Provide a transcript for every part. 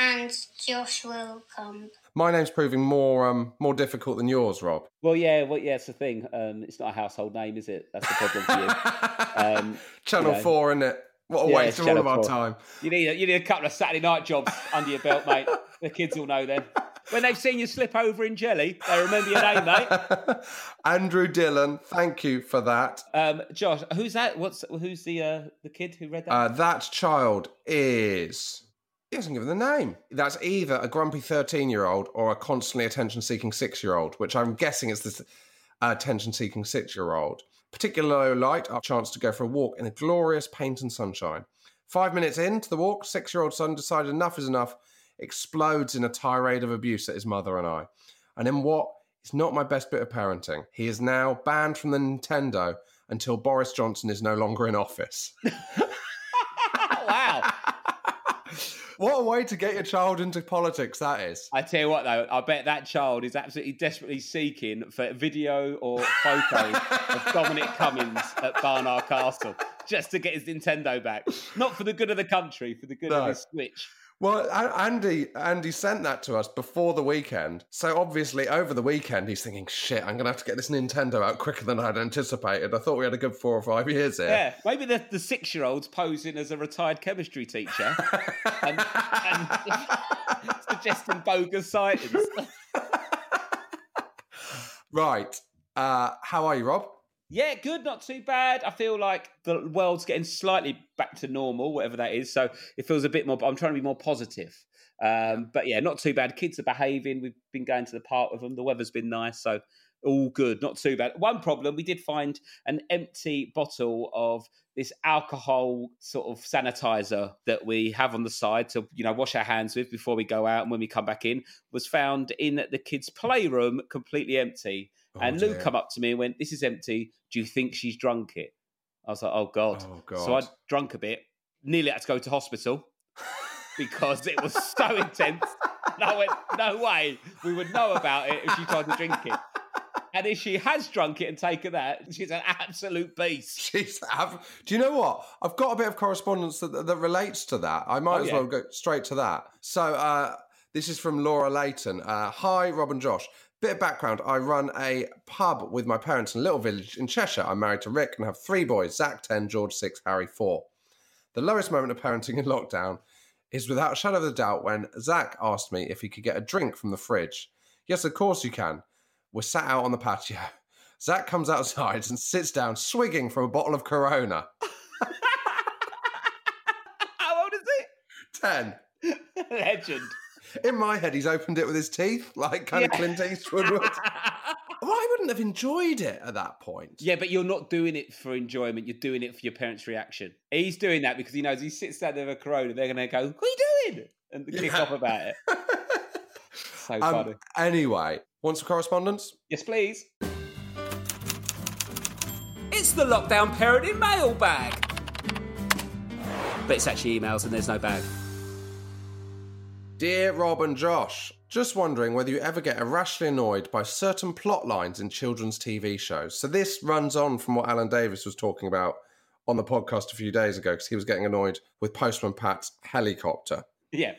and Josh Wilcombe. my name's proving more um more difficult than yours, Rob. Well, yeah, well, yeah, it's the thing. Um, it's not a household name, is it? That's the problem for you. Um, Channel you know. Four, isn't it? What a Yeah, waste it's of all of our time. You need a, you need a couple of Saturday night jobs under your belt, mate. The kids will know then. When they've seen you slip over in jelly, they remember your name, mate. Andrew Dillon, thank you for that. Um, Josh, who's that? What's who's the uh, the kid who read that? Uh, that child is. He hasn't given the name. That's either a grumpy 13 year old or a constantly attention seeking six year old, which I'm guessing is this attention seeking six year old. Particularly light, our chance to go for a walk in a glorious paint and sunshine. Five minutes into the walk, six year old son decided enough is enough, explodes in a tirade of abuse at his mother and I. And in what is not my best bit of parenting, he is now banned from the Nintendo until Boris Johnson is no longer in office. What a way to get your child into politics that is. I tell you what, though, I bet that child is absolutely desperately seeking for video or photo of Dominic Cummings at Barnard Castle just to get his Nintendo back. Not for the good of the country, for the good No. of his Switch. Well, Andy Andy sent that to us before the weekend. So obviously over the weekend he's thinking, shit, I'm gonna have to get this Nintendo out quicker than I'd anticipated. I thought we had a good four or five years here. Yeah, maybe the, the six year old's posing as a retired chemistry teacher and, and suggesting bogus sightings. Right. Uh, how are you, Rob? Yeah, good, not too bad. I feel like the world's getting slightly back to normal, whatever that is. So it feels a bit more. I'm trying to be more positive. Um, but yeah, not too bad. Kids are behaving. We've been going to the park with them. The weather's been nice, so all good. Not too bad. One problem: we did find an empty bottle of this alcohol sort of sanitizer that we have on the side to you know wash our hands with before we go out and when we come back in. Was found in the kids' playroom, completely empty. And Luke dear. come up to me and went, "This is empty. Do you think she's drunk it?" I was like, "Oh God!" Oh, So I God. drunk a bit. Nearly had to go to hospital because it was so intense. And I went, "No way, we would know about it if she tried to drink it." And if she has drunk it and taken that, she's an absolute beast. She's. have, do you know what? I've got a bit of correspondence that, that relates to that. I might Oh, as yeah. well go straight to that. So, uh, this is from Laura Layton. Uh, Hi, Rob and Josh. Bit of background I run a pub with my parents in a little village in Cheshire. I'm married to Rick and have three boys Zach 10, George 6, Harry 4. The lowest moment of parenting in lockdown is without a shadow of a doubt when Zach asked me if he could get a drink from the fridge. Yes, of course you can. We're sat out on the patio. Zach comes outside and sits down, swigging from a bottle of Corona. How old is he? Ten. Legend. In my head, he's opened it with his teeth, like kind of Clint Eastwood would. What I wouldn't have enjoyed it at that point. Yeah, but you're not doing it for enjoyment. You're doing it for your parents' reaction. He's doing that because he knows he sits down there with a Corona. They're going to go, "What are you doing?" and kick Yeah. off about it. So Um, funny. anyway, want some correspondence? Yes, please. It's the lockdown parenting mailbag. But it's actually emails and there's no bag. Dear Rob and Josh, just wondering whether you ever get irrationally annoyed by certain plot lines in children's TV shows. So this runs on from what Alan Davies was talking about on the podcast a few days ago because he was getting annoyed with Postman Pat's helicopter. Yeah.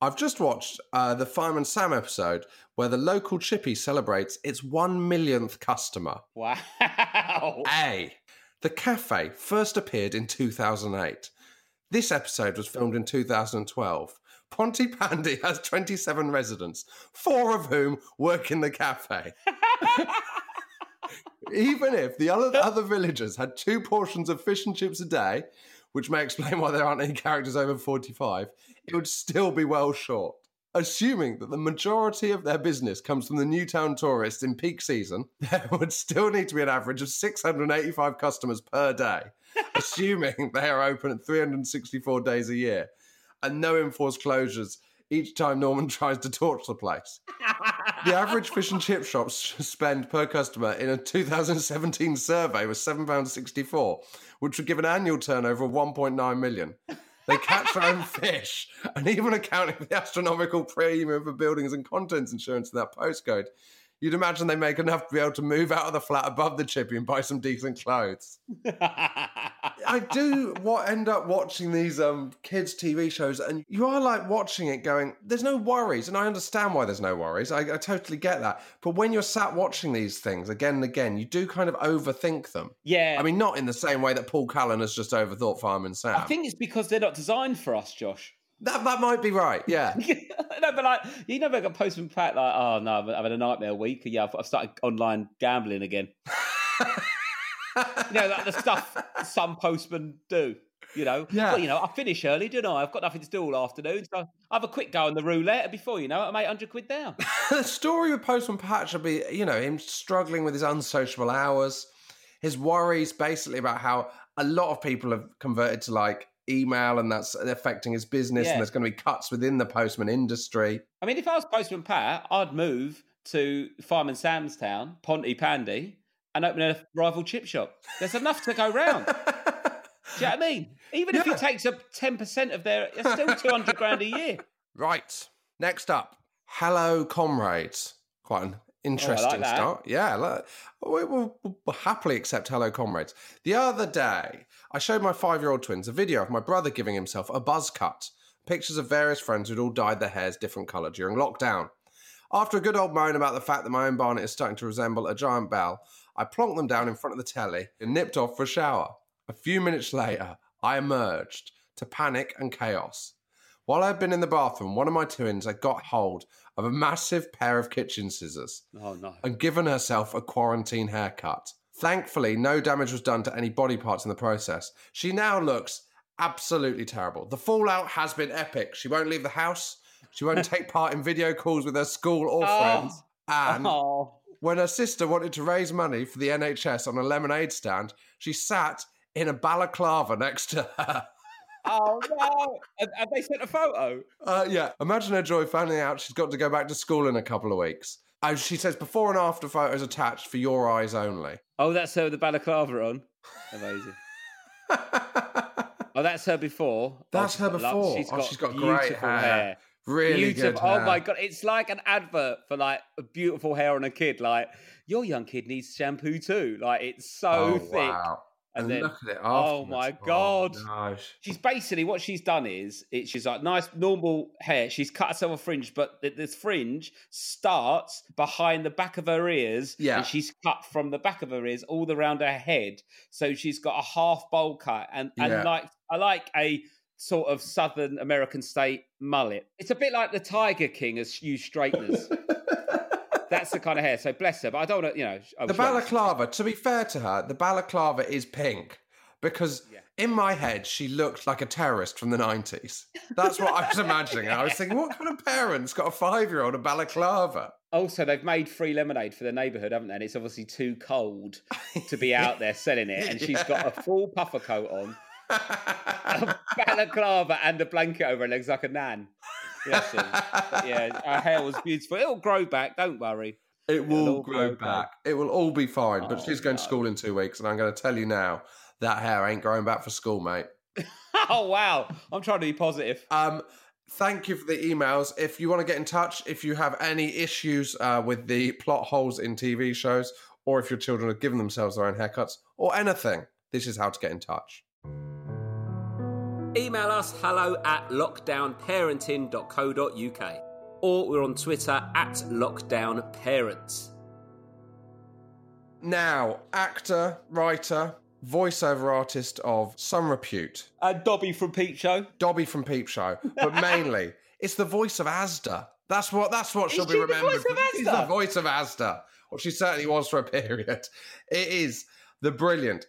I've just watched uh, the Fireman Sam episode where the local chippy celebrates its one millionth customer. Wow. A. The cafe first appeared in 2008. This episode was filmed in 2012. Pontypandy has 27 residents, four of whom work in the cafe. Even if the other, other villagers had two portions of fish and chips a day, which may explain why there aren't any characters over 45, it would still be well short. Assuming that the majority of their business comes from the Newtown tourists in peak season, there would still need to be an average of 685 customers per day, assuming they are open at 364 days a year, and no enforced closures each time Norman tries to torch the place. The average fish and chip shops spend per customer in a 2017 survey was £7.64, which would give an annual turnover of 1.9 million. They catch their own fish, and even accounting for the astronomical premium for buildings and contents insurance in that postcode, you'd imagine they make enough to be able to move out of the flat above the chippy and buy some decent clothes. I do what end up watching these um kids TV shows, and you are like watching it, going, "There's no worries," and I understand why there's no worries. I, I totally get that. But when you're sat watching these things again and again, you do kind of overthink them. yeah. I mean, not in the same way that Paul Callan has just overthought Fireman Sam. I think it's because they're not designed for us, Josh. That that might be right. Yeah. no, but like you never got Postman Pat like, oh no, I've, I've had a nightmare week. Yeah, I've, I've started online gambling again. you know, like the stuff some postmen do. You know, Yeah. Well, you know, I finish early, don't I? I've got nothing to do all afternoon, so I have a quick go on the roulette. and Before you know it, I'm eight hundred quid down. the story with Postman Pat should be, you know, him struggling with his unsociable hours, his worries basically about how a lot of people have converted to like email and that's affecting his business Yeah. and there's going to be cuts within the postman industry. I mean, if I was Postman Pat, I'd move to Fireman Sam's town, Pontypandy, and open a rival chip shop. There's enough to go round. Do you know what I mean? Even if Yeah. he takes up 10% of their, it's still 200 grand a year. Right. Next up, Hello Comrades. Quite an Oh, interesting that. start. Yeah, look, oh, we will we'll happily accept Hello Comrades. The other day, I showed my five year old twins a video of my brother giving himself a buzz cut. Pictures of various friends who'd all dyed their hairs different colour during lockdown. After a good old moan about the fact that my own barnet is starting to resemble a giant bell, I plonked them down in front of the telly and nipped off for a shower. A few minutes later, I emerged to panic and chaos. While I had been in the bathroom, one of my twins had got hold of a massive pair of kitchen scissors Oh, no. and given herself a quarantine haircut. Thankfully, no damage was done to any body parts in the process. She now looks absolutely terrible. The fallout has been epic. She won't leave the house. She won't take part in video calls with her school or Oh. friends. And Oh, when her sister wanted to raise money for the NHS on a lemonade stand, she sat in a balaclava next to her. Oh no. Have, have they sent a photo? Uh, yeah, imagine her joy finding out she's got to go back to school in a couple of weeks. Uh, she says before and after photos attached for your eyes only. Oh, that's her with the balaclava on. Amazing. Oh, that's her before. Oh, That's she's her got lo- before. She's Oh, she's got great beautiful hair. really beautiful. good. Oh my god, it's like an advert for like a beautiful hair on a kid. Like your young kid needs shampoo too. Like it's so Oh, thick. wow. And And, then- look at it. Oh, my. Oh, God. Oh, no. She's basically what she's done is it, she's like nice normal hair. She's cut herself a fringe, but th- this fringe starts behind the back of her ears. Yeah. and she's cut from the back of her ears all around her head, so she's got a half bowl cut, and and Yeah. like I like a sort of Southern American state mullet. It's a bit like the Tiger King as used straighteners. That's the kind of hair. So bless her, but I don't want to, you know. I'm The sure- balaclava, to be fair to her, the balaclava is pink because Yeah. in my head she looked like a terrorist from the 90s. That's what I was imagining. I was thinking, what kind of parents got a five year old a balaclava? Also, they've made free lemonade for the neighbourhood, haven't they? And it's obviously too cold to be out there selling it. And she's got a full puffer coat on, a balaclava, and a blanket over her legs like a nan. Bless. Yeah, her hair was beautiful. It'll grow back. Don't worry. It It'll grow grow back. It will all be fine. But Oh, she's going to school in two weeks, and I'm going to tell you now that hair ain't growing back for school, mate. Oh wow! I'm trying to be positive. Um, thank you for the emails. If you want to get in touch, if you have any issues uh, with the plot holes in TV shows, or if your children have given themselves their own haircuts, or anything, this is how to get in touch. Email us hello at lockdownparenting.co.uk or we're on Twitter at lockdownparents. Now, actor, writer, voiceover artist of some repute, And Dobby from Peep Show. Dobby from Peep Show, but mainly it's the voice of Asda. That's what that's what she'll Is be she the remembered. voice of Asda. Well she certainly was for. She's the Asda? voice of Asda. Well, she certainly was for a period. It is the brilliant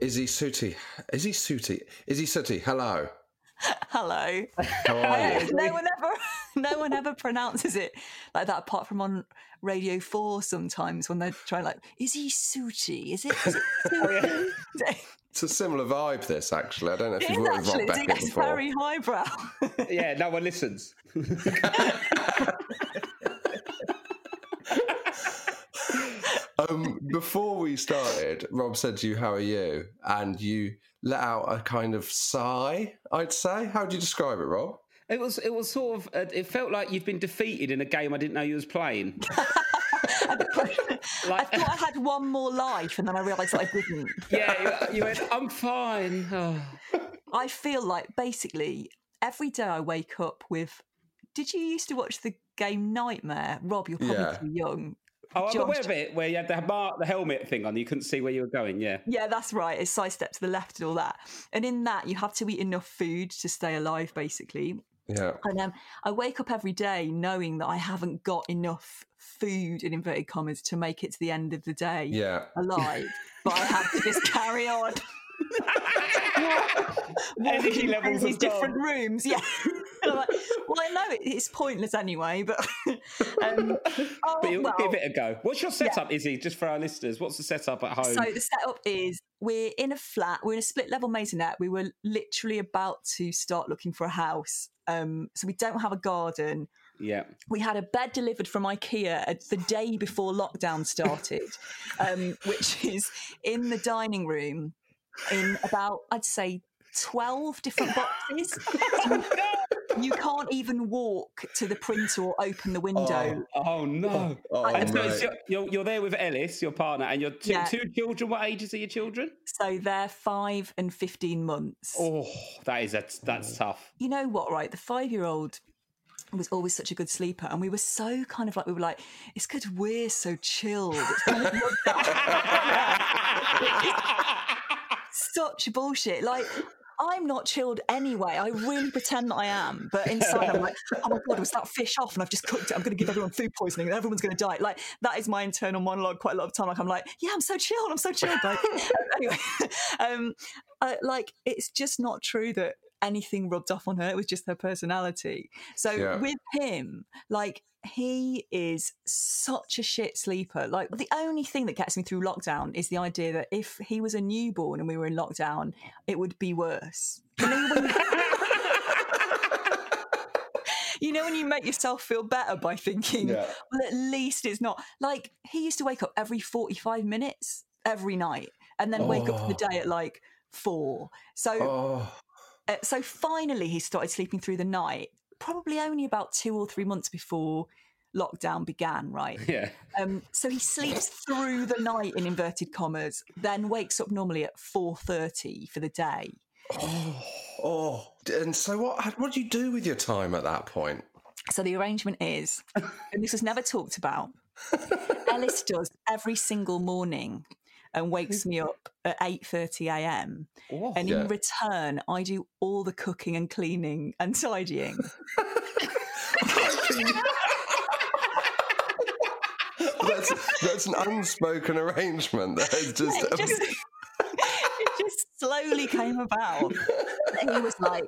Isy Sooty. Isy Sooty. Isy Sooty. Sooty. Hello. Hello. How are you? no one ever, no one ever pronounces it like that, apart from on Radio Four. Sometimes when they're trying, like, is he Sooty? Is it? Is it Sooty? It's a similar vibe. This actually, I don't know if It you've is worked with Rob actually. Beckett It's before. very highbrow. Yeah, no one listens. Um, before we started, Rob said to you, "How are you?" and you let out a kind of sigh. I'd say. How would you describe it, Rob? It was. It was sort of. Uh, it felt like you've been defeated in a game I didn't know you was playing. I thought I had one more life, and then I realised that I didn't. yeah, you, you went. I'm fine. Oh. I feel like basically every day I wake up with. Did you used to watch the game Knightmare? Rob, you're probably Yeah. too young. Oh, I'm Josh. aware of it. Where you had the mar- the helmet thing on, you couldn't see where you were going. Yeah. Yeah, that's right. It's sidestep to the left and all that. And in that, you have to eat enough food to stay alive, basically. Yeah. And um, I wake up every day knowing that I haven't got enough food, in inverted commas, to make it to the end of the day Yeah. alive. But I have to just carry on. Energy walking levels through these gone. different rooms. Yeah. And I'm like, well, I know it's pointless anyway, but. Um, oh, But you'll well. give it a go. What's your setup, Isy? Just for our listeners, what's the setup at home? So the setup is we're in a flat, we're in a split level maisonette. We were literally about to start looking for a house. Um, so we don't have a garden. yeah. We had a bed delivered from IKEA the day before lockdown started, um, which is in the dining room in about, I'd say, 12 different boxes. So you- you can't even walk to the printer or open the window. Oh, oh no. Oh, oh, and so mate. it's you're, you're there with Elis, your partner, and your two, Yeah. two children. What ages are your children? So they're five and 15 months. Oh, that is a, that's tough. you know what, right? The five year old was always such a good sleeper. And we were so kind of like, we were like, it's because we're so chilled. It's kind such bullshit. Like, I'm not chilled anyway. I really pretend that I am. But inside, I'm like, oh my God, was that fish off? And I've just cooked it. I'm going to give everyone food poisoning and everyone's going to die. Like, that is my internal monologue quite a lot of time. Like, I'm like, yeah, I'm so chilled. I'm so chilled. Like, anyway, um, like, it's just not true that anything rubbed off on her. It was just her personality. So Yeah. with him, like, he is such a shit sleeper. Like the only thing that gets me through lockdown is the idea that if he was a newborn and we were in lockdown, it would be worse. You know when you, you know when you make yourself feel better by thinking, Yeah. well, at least it's not like he used to wake up every forty-five minutes every night and then wake up for the oh. day at like four. So Oh. Uh, so finally, he started sleeping through the night, probably only about two or three months before lockdown began, right? Yeah. Um, so he sleeps through the night in inverted commas, then wakes up normally at four thirty for the day. Oh. And so what? What do you do with your time at that point? So the arrangement is, and this was never talked about. Elis does every single morning and wakes me up at eight thirty a.m. Oh, and Yeah. in return, I do all the cooking and cleaning and tidying. That's that's an unspoken arrangement. That is just. it just, it just slowly came about. And he was like,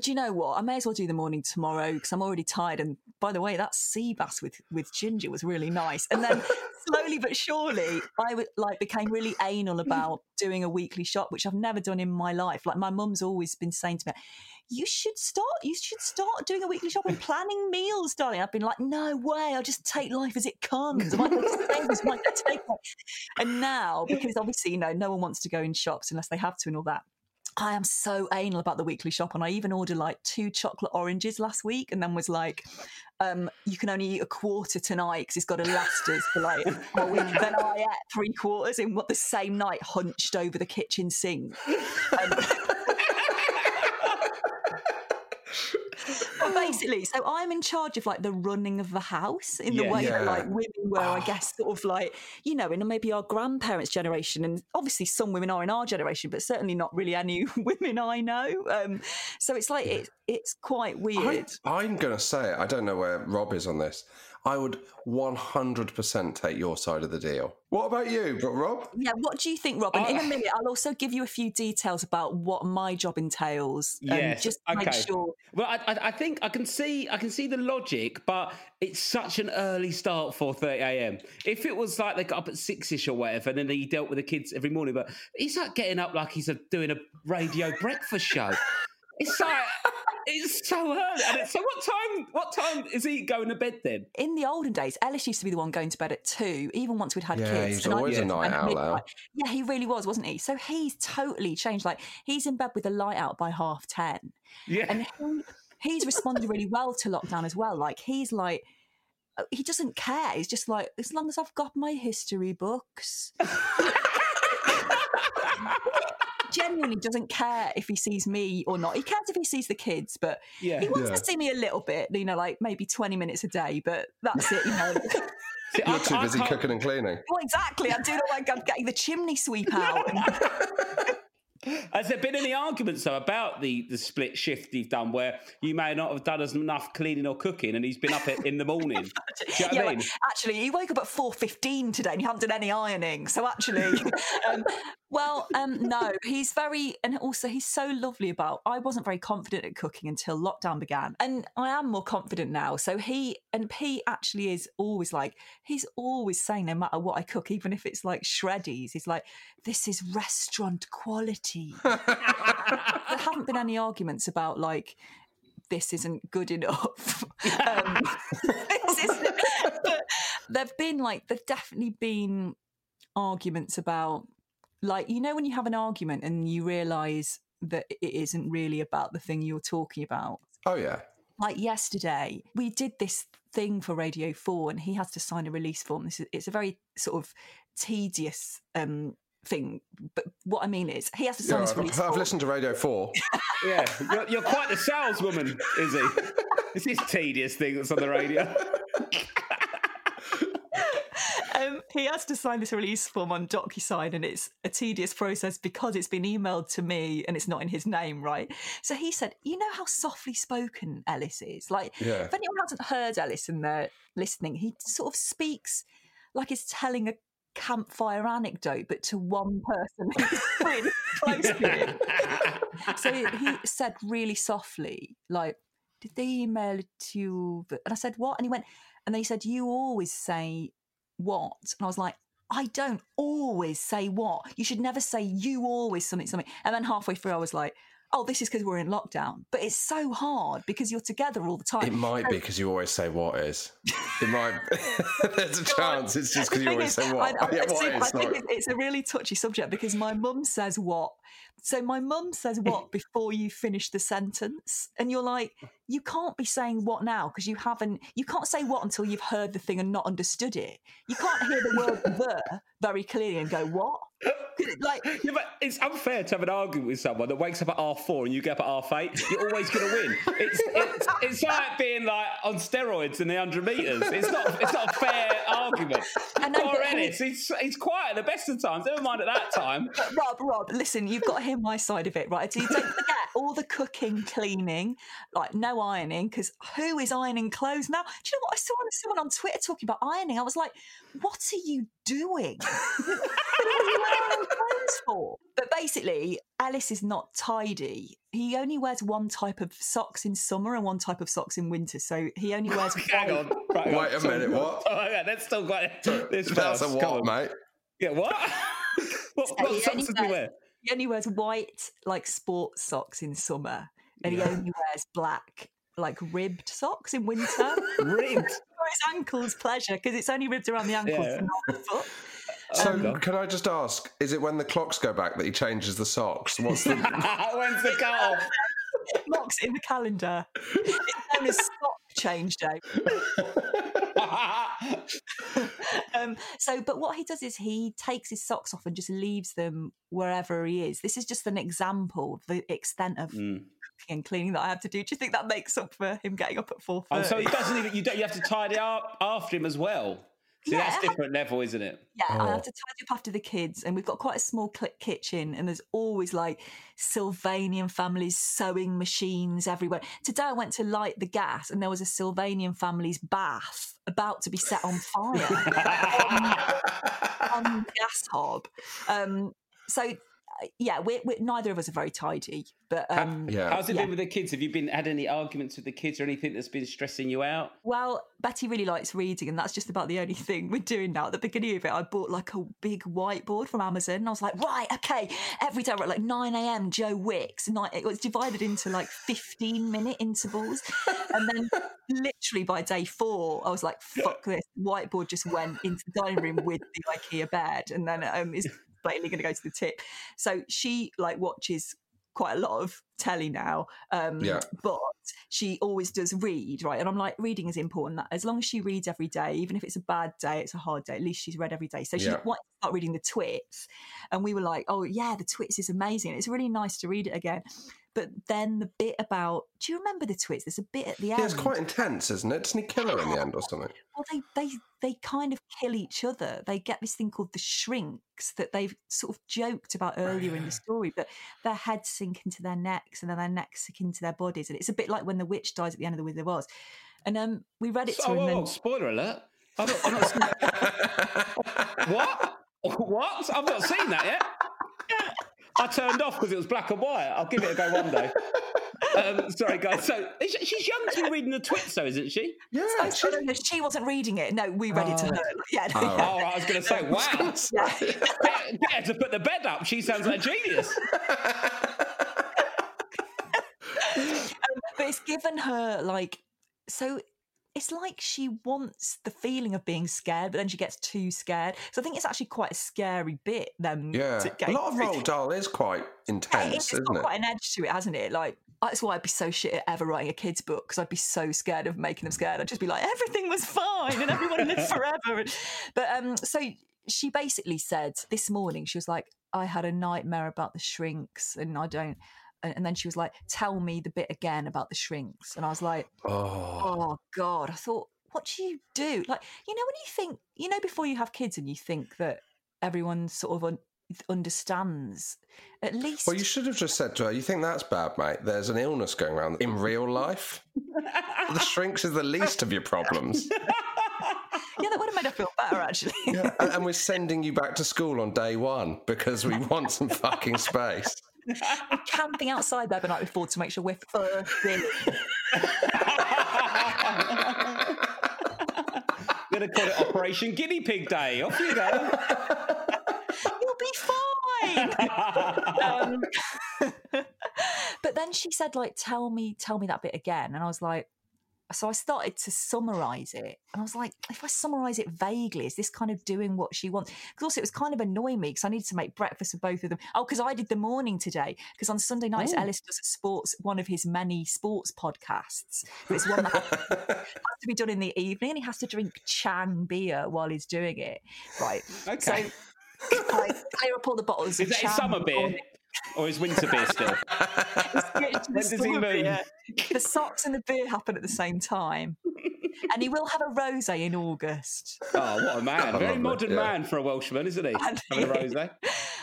"Do you know what? I may as well do the morning tomorrow because I'm already tired and by the way, that sea bass with with ginger was really nice. And then slowly but surely, I would like became really anal about doing a weekly shop, which I've never done in my life. Like my mum's always been saying to me, "You should start. You should start doing a weekly shop and planning meals, darling." I've been like, "No way! I'll just take life as it comes. I might just save this, might take it." And now, because obviously, you know, no one wants to go in shops unless they have to and all that. I am so anal about the weekly shop, and I even ordered like two chocolate oranges last week, and then was like, um, "You can only eat a quarter tonight because it's got to last us for like a week." Then I ate three quarters in what the same night, hunched over the kitchen sink. Basically, so I'm in charge of like the running of the house in the Yeah. way that like women were, I guess, sort of like, you know, in maybe our grandparents' generation. And obviously some women are in our generation, but certainly not really any women I know. Um, so it's like, it, it's quite I, weird. I'm going to say it. I don't know where Rob is on this. I would 100% take your side of the deal. What about you, Rob? Yeah, what do you think, Robin? In a minute, I'll also give you a few details about what my job entails. um, Yes, just to make sure. Well, I, I, I think I can see I can see the logic, but it's such an early start, four thirty a.m. If it was like they got up at six ish or whatever, and then he dealt with the kids every morning, but he's like getting up like he's a, doing a radio breakfast show. It's like it's so early. And so what time? What time is he going to bed then? in the olden days, Elis used to be the one going to bed at two, even once we'd had Yeah, kids. he was and always go a to night bed owl, midnight. Yeah, he really was, wasn't he? So he's totally changed. Like he's in bed with the light out by half ten, Yeah. and he, he's responded really well to lockdown as well. Like he's like. uh, He doesn't care. He's just like, as long as I've got my history books. He genuinely doesn't care if he sees me or not. He cares if he sees the kids, but Yeah. he wants Yeah. to see me a little bit, you know, like maybe 20 minutes a day, but that's it, you know. See, You're too busy can't- cooking and cleaning. well, exactly. I'm doing all like I'm getting the chimney sweep out. And, Has there been any arguments though about the the split shift you've done where you may not have done as enough cleaning or cooking, and he's been up in the morning? Do you know what yeah, I like, mean? actually, he woke up at 4.15 today and he hadn't done any ironing. So actually, um, well, um, no, he's very, and also he's so lovely about, I wasn't very confident at cooking until lockdown began. And I am more confident now. So he, and Pete actually is always like, he's always saying no matter what I cook, even if it's like shreddies, he's like, this is restaurant quality. There haven't been any arguments about like, this isn't good enough. um, this isn't, there've been like there've definitely been arguments about like you know when you have an argument and you realise that it isn't really about the thing you're talking about. Oh, yeah. Like yesterday, we did this thing for Radio Four, and he has to sign a release form. This is it's a very sort of tedious um, thing, but what I mean is he has to sign Yeah, this I've, release I've listened to Radio 4. Yeah, you're, you're quite the saleswoman, is he? It's this tedious thing that's on the radio. um, he has to sign this release form on DocuSign, and it's a tedious process because it's been emailed to me and it's not in his name, right? So he said, "You know how softly spoken Elis is. Like, Yeah. if anyone hasn't heard Elis and they're listening, he sort of speaks like he's telling a campfire anecdote, but to one person really close to him. So he said really softly, like, "Did they email it to you?" And I said, "What?" And he went, and then he said, "You always say what?" And I was like, "I don't always say what. You should never say you always something something." And then halfway through, I was like, "Oh, this is because we're in lockdown." But it's so hard because you're together all the time. It might be because you always say what is. It might. There's a chance it's just because you always is, say what. I, I, yeah, what see, is. I think it's a really touchy subject because my mum says what. So my mum says what before you finish the sentence, and you're like, you can't be saying what now because you haven't. You can't say what until you've heard the thing and not understood it. You can't hear the word the very clearly and go what. Like Yeah, but it's unfair to have an argument with someone that wakes up at half four and you get up at half eight. You're always going to win. It's, it's it's like being like on steroids in the hundred meters. It's not it's not a fair argument. and Poor he- he's he's quiet at the best of times. Never mind at that time. But Rob, Rob, listen, you've got to hear my side of it, right? So you don't forget, all the cooking, cleaning, like no ironing, because who is ironing clothes now? Do you know what? I saw someone on Twitter talking about ironing. I was like, what are you doing? what are you ironing clothes for? But basically, Elis is not tidy. He only wears one type of socks in summer and one type of socks in winter. So he only wears. Hang white- on. Right, Wait a minute, what? Oh, yeah, that's still got this That's a fast. Come what, mate? Yeah, what? what, So what he socks only does he wear? He only wears white, like sports socks in summer, and he only wears black, like ribbed socks in winter. Ribbed. For his ankles' pleasure, because it's only ribbed around the ankles Yeah. not the foot. So Um, can I just ask, is it when the clocks go back that he changes the socks? What's the When's the cut? Marks in the calendar. It's known as sock change day. Um, so, but what he does is he takes his socks off and just leaves them wherever he is. This is just an example of the extent of Mm. and cleaning that I have to do. Do you think that makes up for him getting up at four Oh, so he doesn't even. You, don't, you have to tidy up after him as well. See, Yeah, that's I have- different level, isn't it? Yeah, I Oh. have to tidy up after the kids, and we've got quite a small kitchen, and there's always like Sylvanian families sewing machines everywhere. Today I went to light the gas, and there was a Sylvanian family's bath about to be set on fire on the gas hob. Um, so yeah, we're, we're neither of us are very tidy, but um, yeah? How's it Yeah. been with the kids? Have you been had any arguments with the kids or anything that's been stressing you out? Well, Betty really likes reading, and that's just about the only thing we're doing now. At the beginning of it, I bought like a big whiteboard from Amazon. And I was like, right, okay, every day at like 9 a.m., Joe Wicks. And it was divided into like 15 minute intervals. And then literally by day four, I was like, fuck this. Whiteboard just went into the dining room with the IKEA bed. And then um, is blatantly going to go to the tip. So she like watches quite a lot of telly now. Um, Yeah. But she always does read, right? And I'm like, reading is important. That as long as she reads every day, even if it's a bad day, it's a hard day. At least she's read every day. So she Yeah. wanted to start reading the Twits, and we were like, oh yeah, the Twits is amazing. It's really nice to read it again. But then the bit about, do you remember the Twits? There's a bit at the end. Yeah, it's quite intense, isn't it? Doesn't he kill her in the end or something? Well, they they they kind of kill each other. They get this thing called the shrinks that they've sort of joked about earlier in the story, but their heads sink into their necks and then their necks sink into their bodies, and it's a bit like when the witch dies at the end of the Wizard of Oz. And um, we read it to Oh, her, whoa, and then spoiler alert! I've not, I've not what? What? I've not seen that yet. I turned off because it was black and white. I'll give it a go one day. Um, sorry, guys. So she- she's young to be reading the twits, though, isn't she? Yeah, Oh, she- no, no, she wasn't reading it. No, we read it to Oh. her. Yeah, no, Oh. yeah. Oh, I was going to say, wow. Get, get her to put the bed up. She sounds like a genius. but it's given her like so it's like she wants the feeling of being scared but then she gets too scared so i think it's actually quite a scary bit then yeah. to A lot of. Roald Dahl is quite Yeah, intense, it's isn't got it? quite an edge to it hasn't it like that's why I'd be so shit at ever writing a kid's book because I'd be so scared of making them scared. I'd just be like, everything was fine and everyone lived forever. But um, so she basically said this morning, she was like, I had a nightmare about the shrinks and I don't. And and then she was like, tell me the bit again about the shrinks. And I was like, Oh, oh God. I thought, what do you do? Like, you know, when you think, you know, before you have kids and you think that everyone sort of un- understands, at least. well, you should have just said to her, "You think that's bad, mate? There's an illness going around in real life. the shrinks is the least of your problems, yeah, that would have made her feel better, actually. yeah. and, and we're sending you back to school on day one because we want some fucking space." Camping outside there the night before to make sure we're thirsty. Going to call it Operation Guinea Pig Day. Off you go. You'll be fine. um, but then she said, like, tell me, tell me that bit again. And I was like, so I started to summarize it. And I was like, if I summarize it vaguely, is this kind of doing what she wants? Because also it was kind of annoying me because I needed to make breakfast for both of them. Oh, because I did the morning today. Because on Sunday nights, oh. Elis does a sports, one of his many sports podcasts. But it's one that has to be done in the evening and he has to drink Chang beer while he's doing it. Right. Okay. So I clear up all the bottles. Is of that Chang summer beer? Or his winter beer still? When When does he move? The socks and the beer happen at the same time. and he will have a rose in August. Oh, what a man. I Very love modern yeah. man for a Welshman, isn't he? And- Having a rose?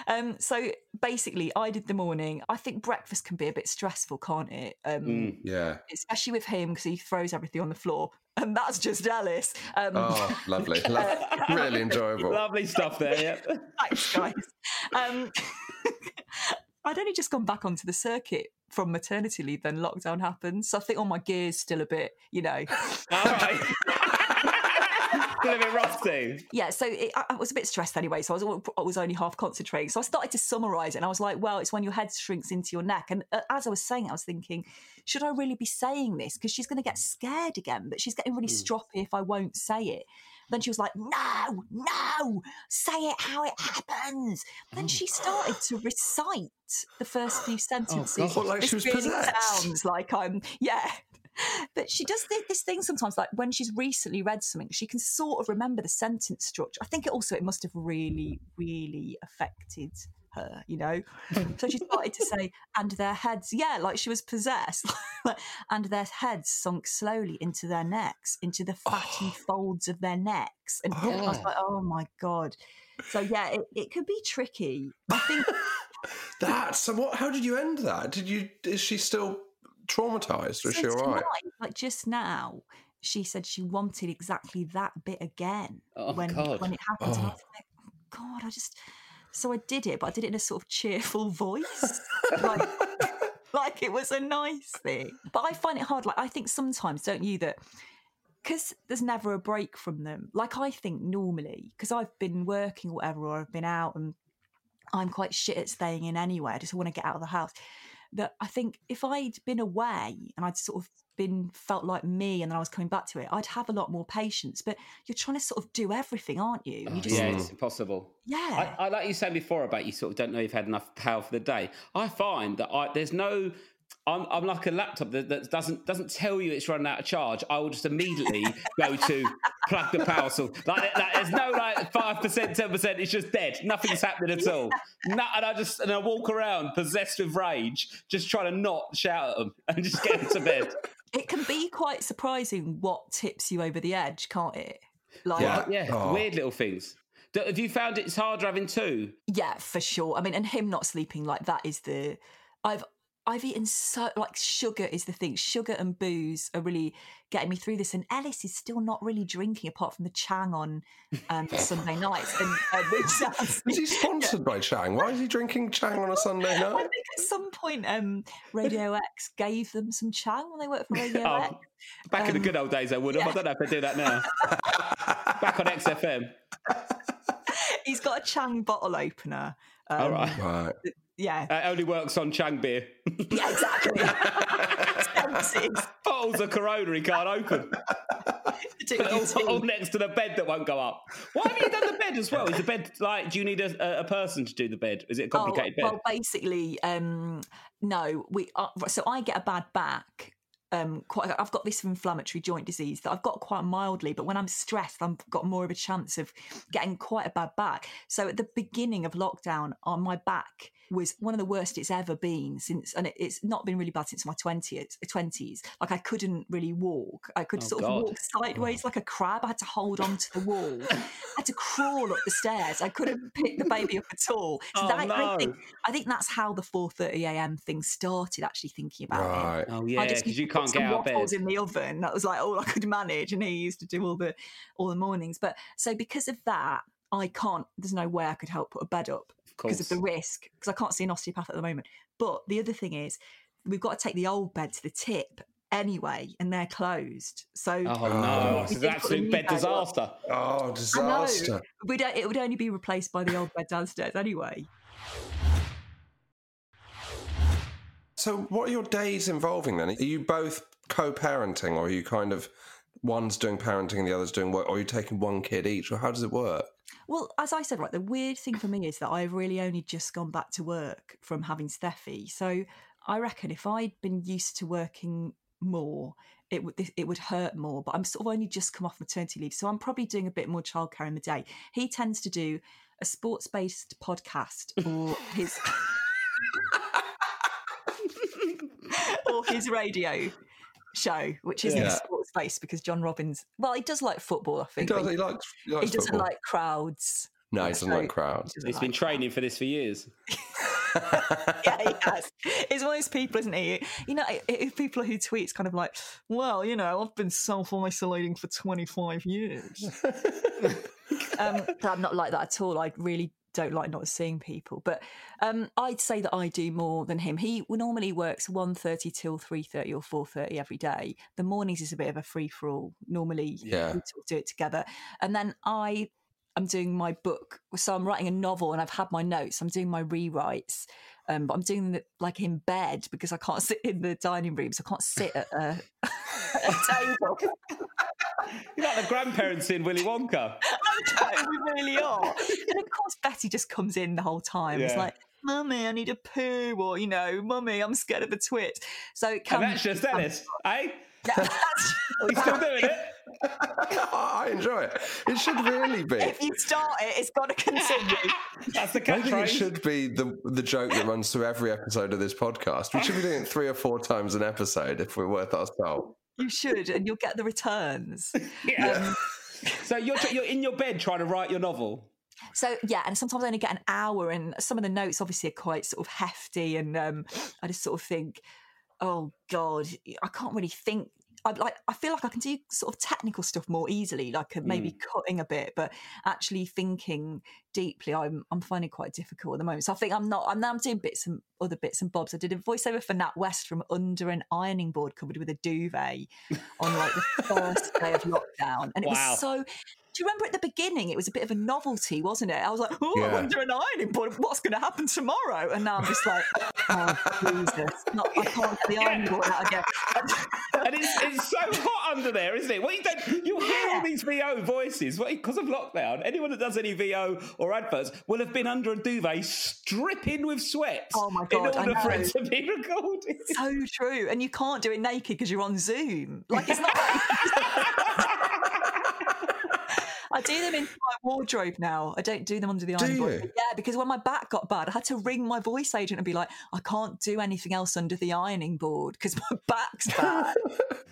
Um, so basically, I did the morning. I think breakfast can be a bit stressful, can't it? Um, Mm. Yeah. Especially with him because he throws everything on the floor, and that's just Alice. Um, Oh, lovely. Lo- really enjoyable. Lovely stuff there. Yeah. Thanks, guys. I'd only just gone back onto the circuit from maternity leave, then lockdown happened. So I think all my gears still a bit, you know. All right. Still a bit rusty. Yeah, so it, I, I was a bit stressed anyway. So I was, I was only half concentrating. So I started to summarize it, and I was like, "Well, it's when your head shrinks into your neck." And uh, as I was saying, I was thinking, should I really be saying this? Because she's going to get scared again. But she's getting really stroppy if I won't say it. Then she was like, "No, no, say it how it happens." Then oh. she started to recite the first few oh, sentences. What, like she This was really possessed? sounds like I'm, yeah. But she does thi- this thing sometimes, like when she's recently read something, she can sort of remember the sentence structure. I think it also it must have really, really affected her, you know. so she started to say, "And their heads, yeah, like she was possessed, and their heads sunk slowly into their necks, into the fatty oh. folds of their necks." And I was oh. like, "Oh my god!" So yeah, it, it could be tricky. I think That. So what? How did you end that? Did you? Is she still traumatized? Or is she all right? tonight, like just now, she said she wanted exactly that bit again Oh, when God. when it happened. I Oh. was like, God, I just so I did it, but I did it in a sort of cheerful voice, like like it was a nice thing. But I find it hard. Like I think sometimes, don't you, that because there's never a break from them. Like I think normally, because I've been working or whatever, or I've been out and I'm quite shit at staying in anyway. I just want to get out of the house. That I think if I'd been away and I'd sort of been felt like me and then I was coming back to it, I'd have a lot more patience. But you're trying to sort of do everything, aren't you? You uh, just Oh, yeah, it's impossible. yeah. I, I like you saying before about you sort of don't know you've had enough power for the day. I find that I, there's no. I'm, I'm like a laptop that, that doesn't doesn't tell you it's running out of charge. I will just immediately go to plug the power source. Like, like there's no like five percent, ten percent. It's just dead. Nothing's happening at all. No, and I just and I walk around possessed with rage, just trying to not shout at them and just get into bed. it can be quite surprising what tips you over the edge, can't it? Like Yeah. Yeah, Oh. weird little things. Have you found it's harder having two? Yeah, for sure. I mean, and him not sleeping like that is the. I've I've eaten so like sugar is the thing. Sugar and booze are really getting me through this. And Elis is still not really drinking apart from the Chang on um, Sunday nights. And uh, Is he sponsored by Chang? Why is he drinking Chang on a Sunday night? I think at some point um, Radio X gave them some Chang when they worked for Radio Oh, X. back in the Um, good old days, I would have. I don't know if they do that now. back on XFM. He's got a Chang bottle opener. Um, All right. Right. Yeah, It only works on Chang beer. yeah, exactly. Bottles of Corona he can't open. Do Put it your tea. all, all next to the bed that won't go up. Why have you done the bed as well? Is the bed like? Do you need a, a- person to do the bed? Is it a complicated oh, bed? Well, basically, um, no. We uh, so I get a bad back. Um, quite, I've got this inflammatory joint disease that I've got quite mildly, but when I'm stressed, I've got more of a chance of getting quite a bad back. So at the beginning of lockdown, on my back was one of the worst it's ever been since, and it, it's not been really bad since my twenties. Twenties, like I couldn't really walk. I could Oh, sort God. of walk sideways like a crab. I had to hold on to the wall. I had to crawl up the stairs. I couldn't pick the baby up at all. So Oh, that, I think. I think that's how the 4:30 a.m. thing started. Actually thinking about it. Oh I yeah, just because you can't get out of bed. waffles in the oven. That was like all I could manage, and he used to do all the all the mornings. But so because of that, I can't. There's no way I could help put a bed up because of the risk. Because I can't see an osteopath at the moment. But the other thing is, we've got to take the old bed to the tip anyway, and they're closed. So Oh Oh. no, We it's an did put the absolute new bed bed disaster. Oh, disaster. we don't. Uh, it would only be replaced by the old bed downstairs anyway. So, what are your days involving then? Are you both co-parenting, or are you kind of one's doing parenting and the other's doing work, or are you taking one kid each, or how does it work? Well, as I said, right, the weird thing for me is that I've really only just gone back to work from having Steffi. So I reckon if I'd been used to working more, it would it would hurt more. But I'm sort of only just come off maternity leave, so I'm probably doing a bit more childcare in the day. He tends to do a sports based podcast or his or his radio show, which isn't Yeah. sports based because John Robins. Well, he does like football, I He think. does. but He likes. He, he doesn't football. like crowds. No, he doesn't so- like crowds. He's been like training for this for years. yeah, he has. He's one of those people, isn't he? You know, i- i- people who tweets kind of like, well, you know, I've been self isolating for 25 years. um, but I'm not like that at all. I really don't like not seeing people. But um, I'd say that I do more than him. He normally works 1.30 till 3.30 or 4.30 every day. The mornings is a bit of a free-for-all. Normally Yeah. we do it together. And then I am doing my book. So I'm writing a novel and I've had my notes. I'm doing my rewrites. Um, but I'm doing it like in bed because I can't sit in the dining room, so I can't sit at a, a table. You're like the grandparents in Willy Wonka. I know, we really are. And of course, Betty just comes in the whole time. It's like, Mummy, I need a poo, or, you know, Mummy, I'm scared of the twit. So it can And that's just Elis, eh? That's- He's still doing it. I enjoy it. It should really be. if you start it, it's got to continue. That's the I think it should be the the joke that runs through every episode of this podcast. We should be doing it three or four times an episode if we're worth our salt. You should, and you'll get the returns. Yeah. so you're you're in your bed trying to write your novel. So yeah, and sometimes I only get an hour, and some of the notes obviously are quite sort of hefty, and um, I just sort of think, oh god, I can't really think. I like I feel like I can do sort of technical stuff more easily, like uh, maybe cutting a bit, but actually thinking deeply, I'm I'm finding quite difficult at the moment. So I think I'm not. I'm now doing bits and other bits and bobs. I did a voiceover for NatWest from under an ironing board covered with a duvet on like the first day of lockdown, and it Wow. was so. Do you remember at the beginning it was a bit of a novelty, wasn't it? I was like, oh, Yeah. I'm under an ironing board. What's going to happen tomorrow? And now I'm just like, oh, Jesus. Not, I can't get the ironing board out again. And it's, it's so hot under there, isn't it? What you don't you hear all these VO voices because of lockdown. Anyone that does any VO or adverts will have been under a duvet stripping with sweat Oh my in God, I order for it to be recorded. so true. And you can't do it naked because you're on Zoom. Like, it's not. I do them in my wardrobe now. I don't do them under the ironing board. you? Yeah, because when my back got bad, I had to ring my voice agent and be like, I can't do anything else under the ironing board because my back's bad.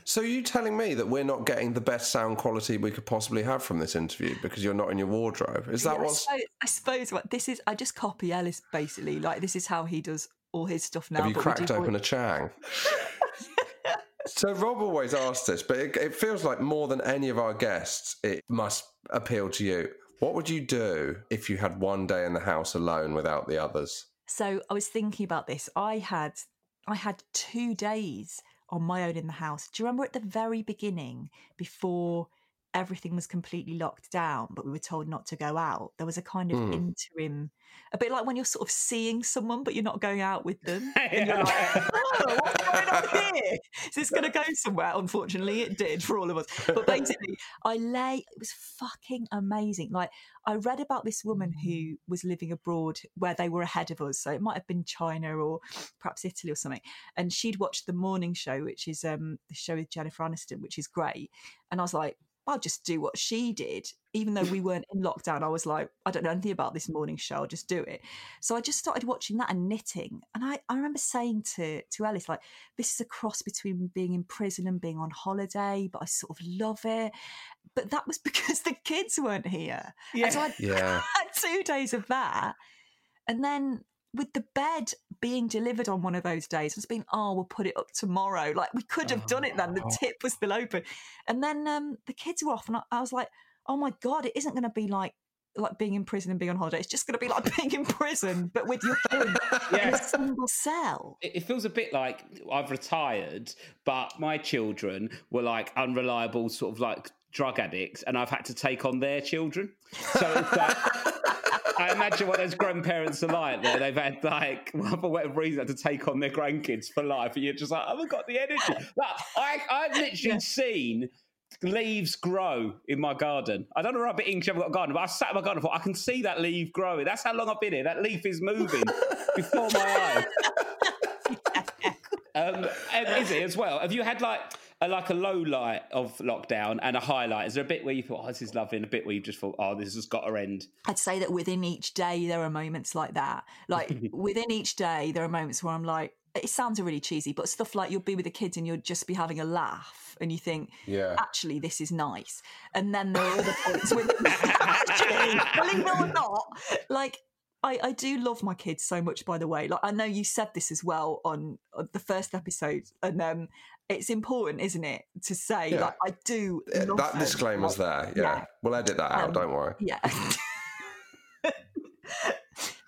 So are you telling me that we're not getting the best sound quality we could possibly have from this interview because you're not in your wardrobe? Is that Yeah, I suppose, I suppose what this is. I just copy Elis basically. Like this is how he does all his stuff now. have you but cracked open a chang? so Rob always asks this, but it, it feels like more than any of our guests, it must appeal to you. What would you do if you had one day in the house alone without the others? So I was thinking about this. I had I had two days on my own in the house. Do you remember at the very beginning, before everything was completely locked down, but we were told not to go out? There was a kind of Hmm. interim, a bit like when you're sort of seeing someone, but you're not going out with them. And you're like, oh, what's going on here? Is this going to go somewhere? Unfortunately, it did for all of us. But basically, I lay, it was fucking amazing. Like, I read about this woman who was living abroad where they were ahead of us. So it might have been China or perhaps Italy or something. And she'd watched the morning show, which is um, the show with Jennifer Aniston, which is great. And I was like, I'll just do what she did. Even though we weren't in lockdown, I was like, I don't know anything about this morning show. I'll just do it. So I just started watching that and knitting. And I, I remember saying to, to Elis, like, this is a cross between being in prison and being on holiday, but I sort of love it. But that was because the kids weren't here. And so I Yeah. had two days of that. And then with the bed being delivered on one of those days, it's been, oh, we'll put it up tomorrow. Like we could have done it then. The tip was still open. And then um, the kids were off, and I, I was like, oh my God, it isn't going to be like like being in prison and being on holiday. It's just going to be like being in prison, but with your phone in a single cell. It it feels a bit like I've retired, but my children were like unreliable, sort of like drug addicts, and I've had to take on their children. So it's like, I imagine what those grandparents are like. There, they've had like, well, for whatever reason, to take on their grandkids for life, and you're just like, I haven't got the energy. Like, I, I've literally seen leaves grow in my garden. I don't know about English, I've got a garden, but I sat in my garden and thought, I can see that leaf growing. That's how long I've been here. That leaf is moving before my eyes. Um, and is it as well? Have you had like a, like a low light of lockdown and a highlight? Is there a bit where you thought, "Oh, this is lovely," and a bit where you just thought, "Oh, this has got to end"? I'd say that within each day there are moments like that. Like within each day there are moments where I'm like, it sounds really cheesy, but stuff like you'll be with the kids and you'll just be having a laugh and you think, Yeah. actually this is nice. And then there are other points when actually, believe it or not, like I, I do love my kids so much, by the way. Like I know you said this as well on, on the first episode, and um, it's important, isn't it, to say Yeah. like I do. Uh, love that disclaimer's Like, there. Yeah. We'll edit that out, Um, don't worry. Yeah.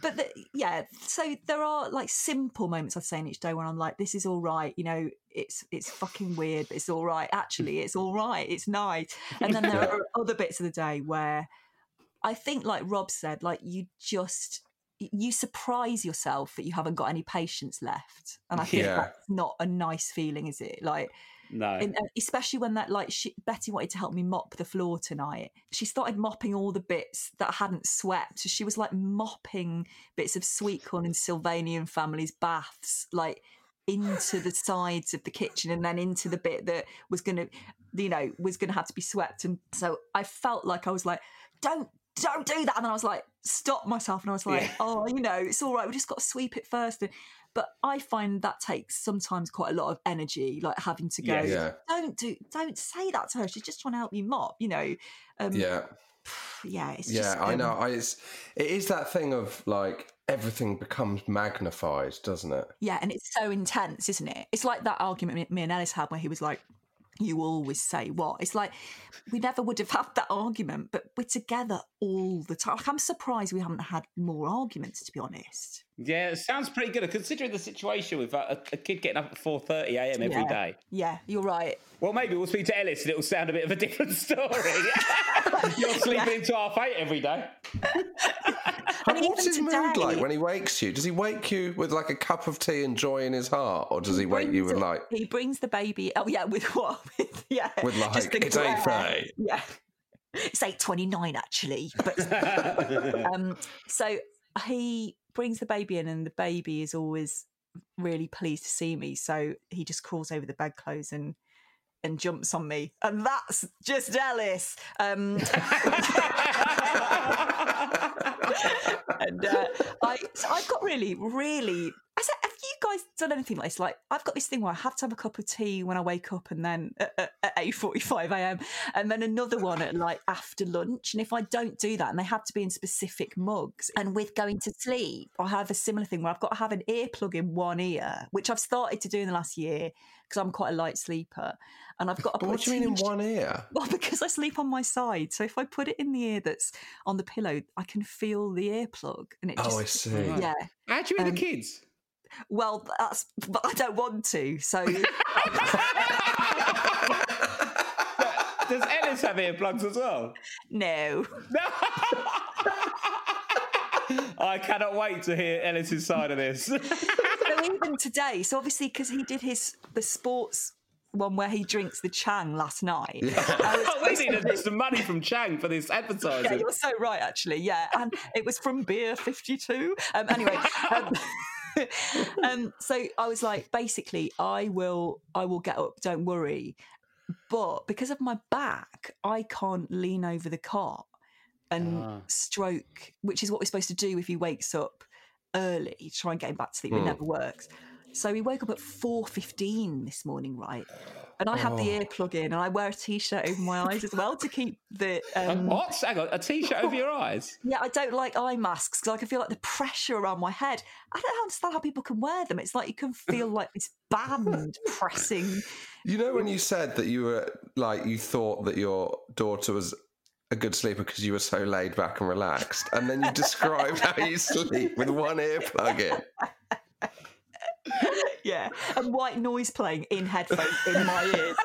but the, yeah, so there are like simple moments I'd say in each day when I'm like, this is all right. You know, it's it's fucking weird, but it's all right. Actually, it's all right. It's nice. And then there Yeah. are other bits of the day where I think, like Rob said, like you just you surprise yourself that you haven't got any patience left, and I think Yeah. that's not a nice feeling, is it? Like No. and, and uh, especially when that like she, Betty wanted to help me mop the floor tonight. She started mopping all the bits that I hadn't swept. So she was like mopping bits of sweet corn and Sylvanian families' baths, like into the sides of the kitchen and then into the bit that was going to, you know, was going to have to be swept. And so I felt like I was like, don't. Don't do that. And then I was like, stop myself. And I was like, Yeah. oh, you know, it's all right. We just got to sweep it first. And, but I find that takes sometimes quite a lot of energy, like having to go. Yeah. don't do don't say that to her she's just trying to help you mop you know um Yeah. yeah it's Yeah, just I um, know. I, it's, it is that thing of like everything becomes magnified, doesn't it? yeah and it's so intense isn't it it's like that argument me- me and Elis had where he was like you always say what it's like we never would have had that argument but we're together all the time like, i'm surprised we haven't had more arguments to be honest Yeah, it sounds pretty good considering the situation with uh, a, a kid getting up at four thirty a.m. every Yeah. day. yeah you're right Well, maybe we'll speak to Elis and it'll sound a bit of a different story. You're sleeping into half eight every day. And What's his mood like when he wakes you? Does he wake you with like a cup of tea and joy in his heart, or does he wake you with like he brings the baby oh yeah with what with, yeah With, like, just it's glare. 8:30. yeah it's 8.29 actually but um so he brings the baby in and the baby is always really pleased to see me so he just crawls over the bedclothes and and jumps on me and that's just Elis um and uh, I, so I've got really, really. I said, have you guys done anything like this? Like, I've got this thing where I have to have a cup of tea when I wake up, and then at, at, at eight forty-five a.m., and then another one at like after lunch. And if I don't do that, and they have to be in specific mugs, and with going to sleep, I have a similar thing where I've got to have an earplug in one ear, which I've started to do in the last year because I'm quite a light sleeper, and I've got to But put what a do you mean in one ear? well, because I sleep on my side. So if I put it in the ear that's on the pillow, I can feel the earplug. And it just, Oh, I see. Yeah. How do you mean Um, the kids? Well, that's, but I don't want to. So Does Elis have earplugs as well? no. I cannot wait to hear Elis's side of this. So even today, so obviously because he did his the sports one where he drinks the Chang last night. I was we supposed to some money from Chang for this advertising. Yeah, you're so right, actually. Yeah, and it was from Beer Fifty Two. Um, anyway, um, um, so I was like, basically, I will, I will get up. Don't worry. But because of my back, I can't lean over the cot and Ah. stroke, which is what we're supposed to do if he wakes up early. to Try and get him back to sleep. It Hmm. never works. So we woke up at four fifteen this morning, right? And I have the Oh. earplug in, and I wear a t-shirt over my eyes as well to keep the um, what? Hang on, a t-shirt over your eyes? yeah, I don't like eye masks because I can feel like the pressure around my head. I don't understand how people can wear them. It's like you can feel like this band pressing. You know when you said that you were like you thought that your daughter was a good sleeper because you were so laid back and relaxed, and then you described how you sleep with one ear plug in. Yeah, and white noise playing in headphones in my ears.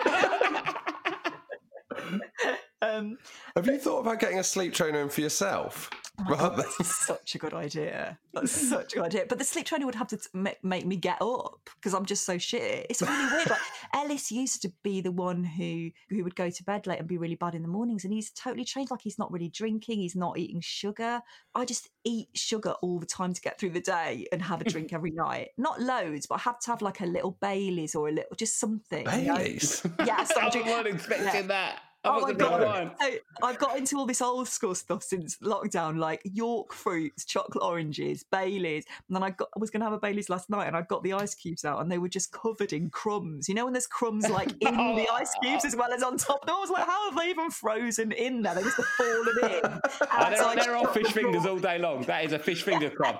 um, Have you thought about getting a sleep trainer in for yourself? Oh Rather that's such a good idea. That's such a good idea. But the sleep trainer would have to t- make me get up because I'm just so shit. It's really weird. Like Elis used to be the one who who would go to bed late and be really bad in the mornings, and he's totally changed. Like he's not really drinking. He's not eating sugar. I just eat sugar all the time to get through the day and have a drink every night. Not loads, but I have to have like a little Baileys or a little just something. you know? Baileys. Yeah, so I'm I wasn't expecting yeah. that. I'm Oh my god! So I've got into all this old school stuff since lockdown, like York fruits, chocolate oranges, Baileys, and then I got I was going to have a Baileys last night, and I got the ice cubes out, and they were just covered in crumbs. You know, when there's crumbs like in the ice cubes as well as on top. And I was like, how have they even frozen in there? They must have fallen in. And so I they're, they're on fish fingers all day long. That is a fish finger crumb.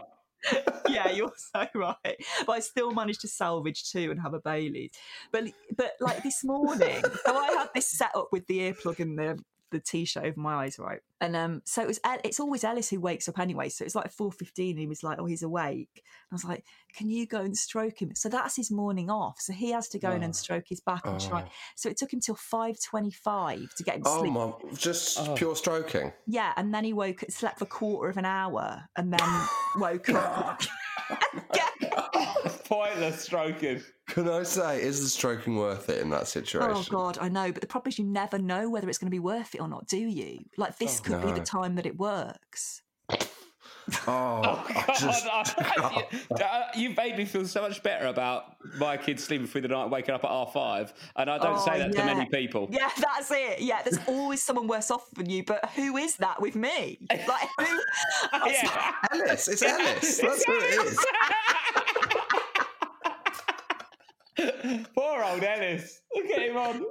Yeah, you're so right. But I still managed to salvage two and have a Bailey's. But but like this morning, so I had this set up with the earplug and the the t-shirt over my eyes, right? And um, so it was. It's always Elis who wakes up anyway. So it's like four fifteen. He was like, "Oh, he's awake." And I was like, "Can you go and stroke him?" So that's his morning off. So he has to go in and stroke his back and try. Oh. So it took him till five twenty-five to get him to Oh sleep. my! Just Oh. pure stroking. Yeah, and then he woke, slept for a quarter of an hour, and then woke up. Pointless stroking. Can I say, is the stroking worth it in that oh, situation? Oh God, I know, but the problem is you never know whether it's going to be worth it or not, do you? Like this oh, could be the time that it works. Oh, oh, I God, just, I- you, you made me feel so much better about my kids sleeping through the night, waking up at half five, and I don't Oh, say that to many people. Yeah, that's it. Yeah, there's always someone worse off than you, but who is that with me? Like who? Yeah. Elis. It's Elis. That's who it is. Poor old Elis. Look at him on.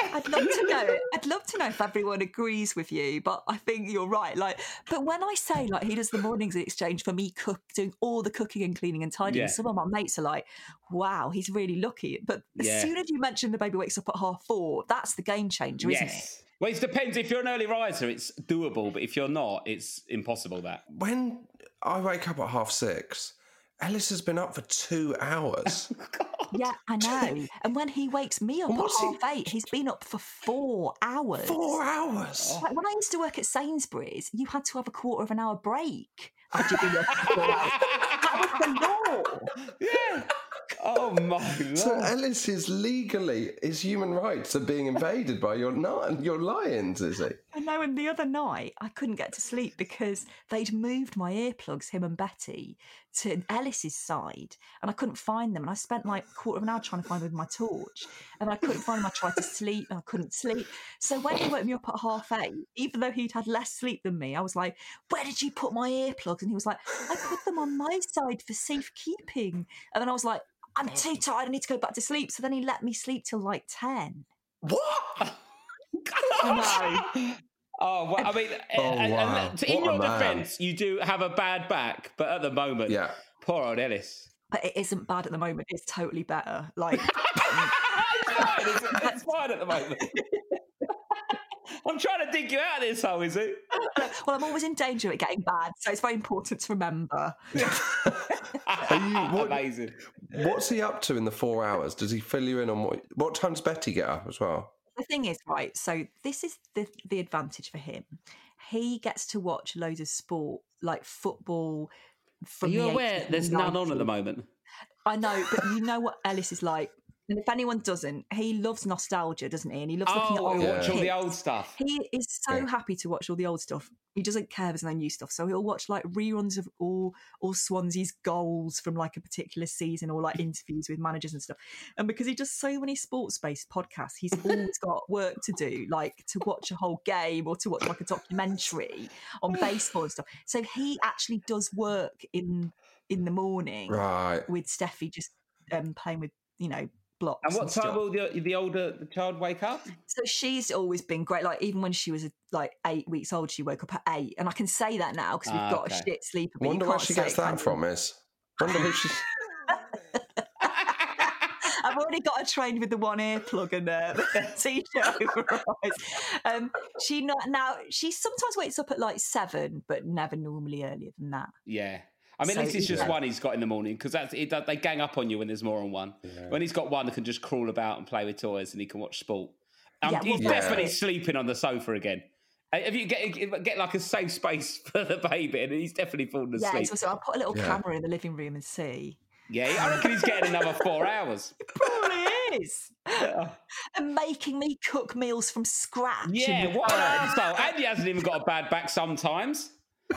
I'd love to know. I'd love to know if everyone agrees with you, but I think you're right. Like, but when I say like he does the mornings in exchange for me cook doing all the cooking and cleaning and tidying, Yeah. some of my mates are like, "Wow, he's really lucky." But as Yeah. soon as you mention the baby wakes up at half four, that's the game changer, isn't it? Well, it depends. If you're an early riser, it's doable, but if you're not, it's impossible. That. When I wake up at half six, Elis has been up for two hours. Oh, yeah, I know. And when he wakes me up at What's he... eight, he's been up for four hours. Four hours. Like when I used to work at Sainsbury's, you had to have a quarter of an hour break after you'd been up for four hours. That was the law. Yeah. Oh my lord. So Elis is legally his human rights are being invaded by your ni- your lions, is he? I know, and the other night I couldn't get to sleep because they'd moved my earplugs, him and Betty, to Elis's side, and I couldn't find them. And I spent like a quarter of an hour trying to find them with my torch, and I couldn't find them. I tried to sleep, and I couldn't sleep. So when he woke me up at half eight, even though he'd had less sleep than me, I was like, "Where did you put my earplugs?" And he was like, "I put them on my side for safekeeping." And then I was like, "I'm too tired. I need to go back to sleep." So then he let me sleep till like ten. What? I Oh, well, I mean, Oh, and- and wow. look, in What your defence, you do have a bad back, but at the moment, Yeah. poor old Elis. But it isn't bad at the moment. It's totally better. Like. it's fine. It's, it's fine at the moment. I'm trying to dig you out of this hole, is it? Well, I'm always in danger of it getting bad, so it's very important to remember. what- Amazing. What's he up to in the four hours? Does he fill you in on what? What time does Betty get up as well? The thing is, right, so this is the, the advantage for him. He gets to watch loads of sport, like football. Are you the aware 80s there's and none on at the moment? I know, but you know what Elis is like. And if anyone doesn't, he loves nostalgia, doesn't he? And he loves looking at Oh, old we watch all the old stuff. He is so Yeah. happy to watch all the old stuff. He doesn't care if there's no new stuff. So he'll watch like reruns of all all Swansea's goals from like a particular season or like interviews with managers and stuff. And because he does so many sports based podcasts, he's always got work to do, like to watch a whole game or to watch like a documentary on baseball and stuff. So he actually does work in in the morning Right. with Steffi just um, playing with, you know, blocks. And what time stuff. will the, the older the child wake up? So she's always been great. Like even when she was like eight weeks old, she woke up at eight, and I can say that now because we've Ah, got a okay. shit sleeper. but Wonder where she gets it, that from. Is wonder who she's. I've already got her trained with the one earplug and uh, the t-shirt over her eyes. Um, she not now. She sometimes wakes up at like seven, but never normally earlier than that. Yeah. I mean, So, at least it's just yeah. one he's got in the morning because that's it. They gang up on you when there's more than one. When he's got one that can just crawl about and play with toys and he can watch sport. Um, Yeah, well, he's that's definitely sleeping on the sofa again. Uh, If you get get like a safe space for the baby, and he's definitely fallen Yeah, asleep. so, so I'll put a little Yeah. camera in the living room and see. Yeah, I reckon he's getting another four hours. Probably is. and making me cook meals from scratch. in Yeah, the what fire. an arsehole. And he hasn't even got a bad back sometimes.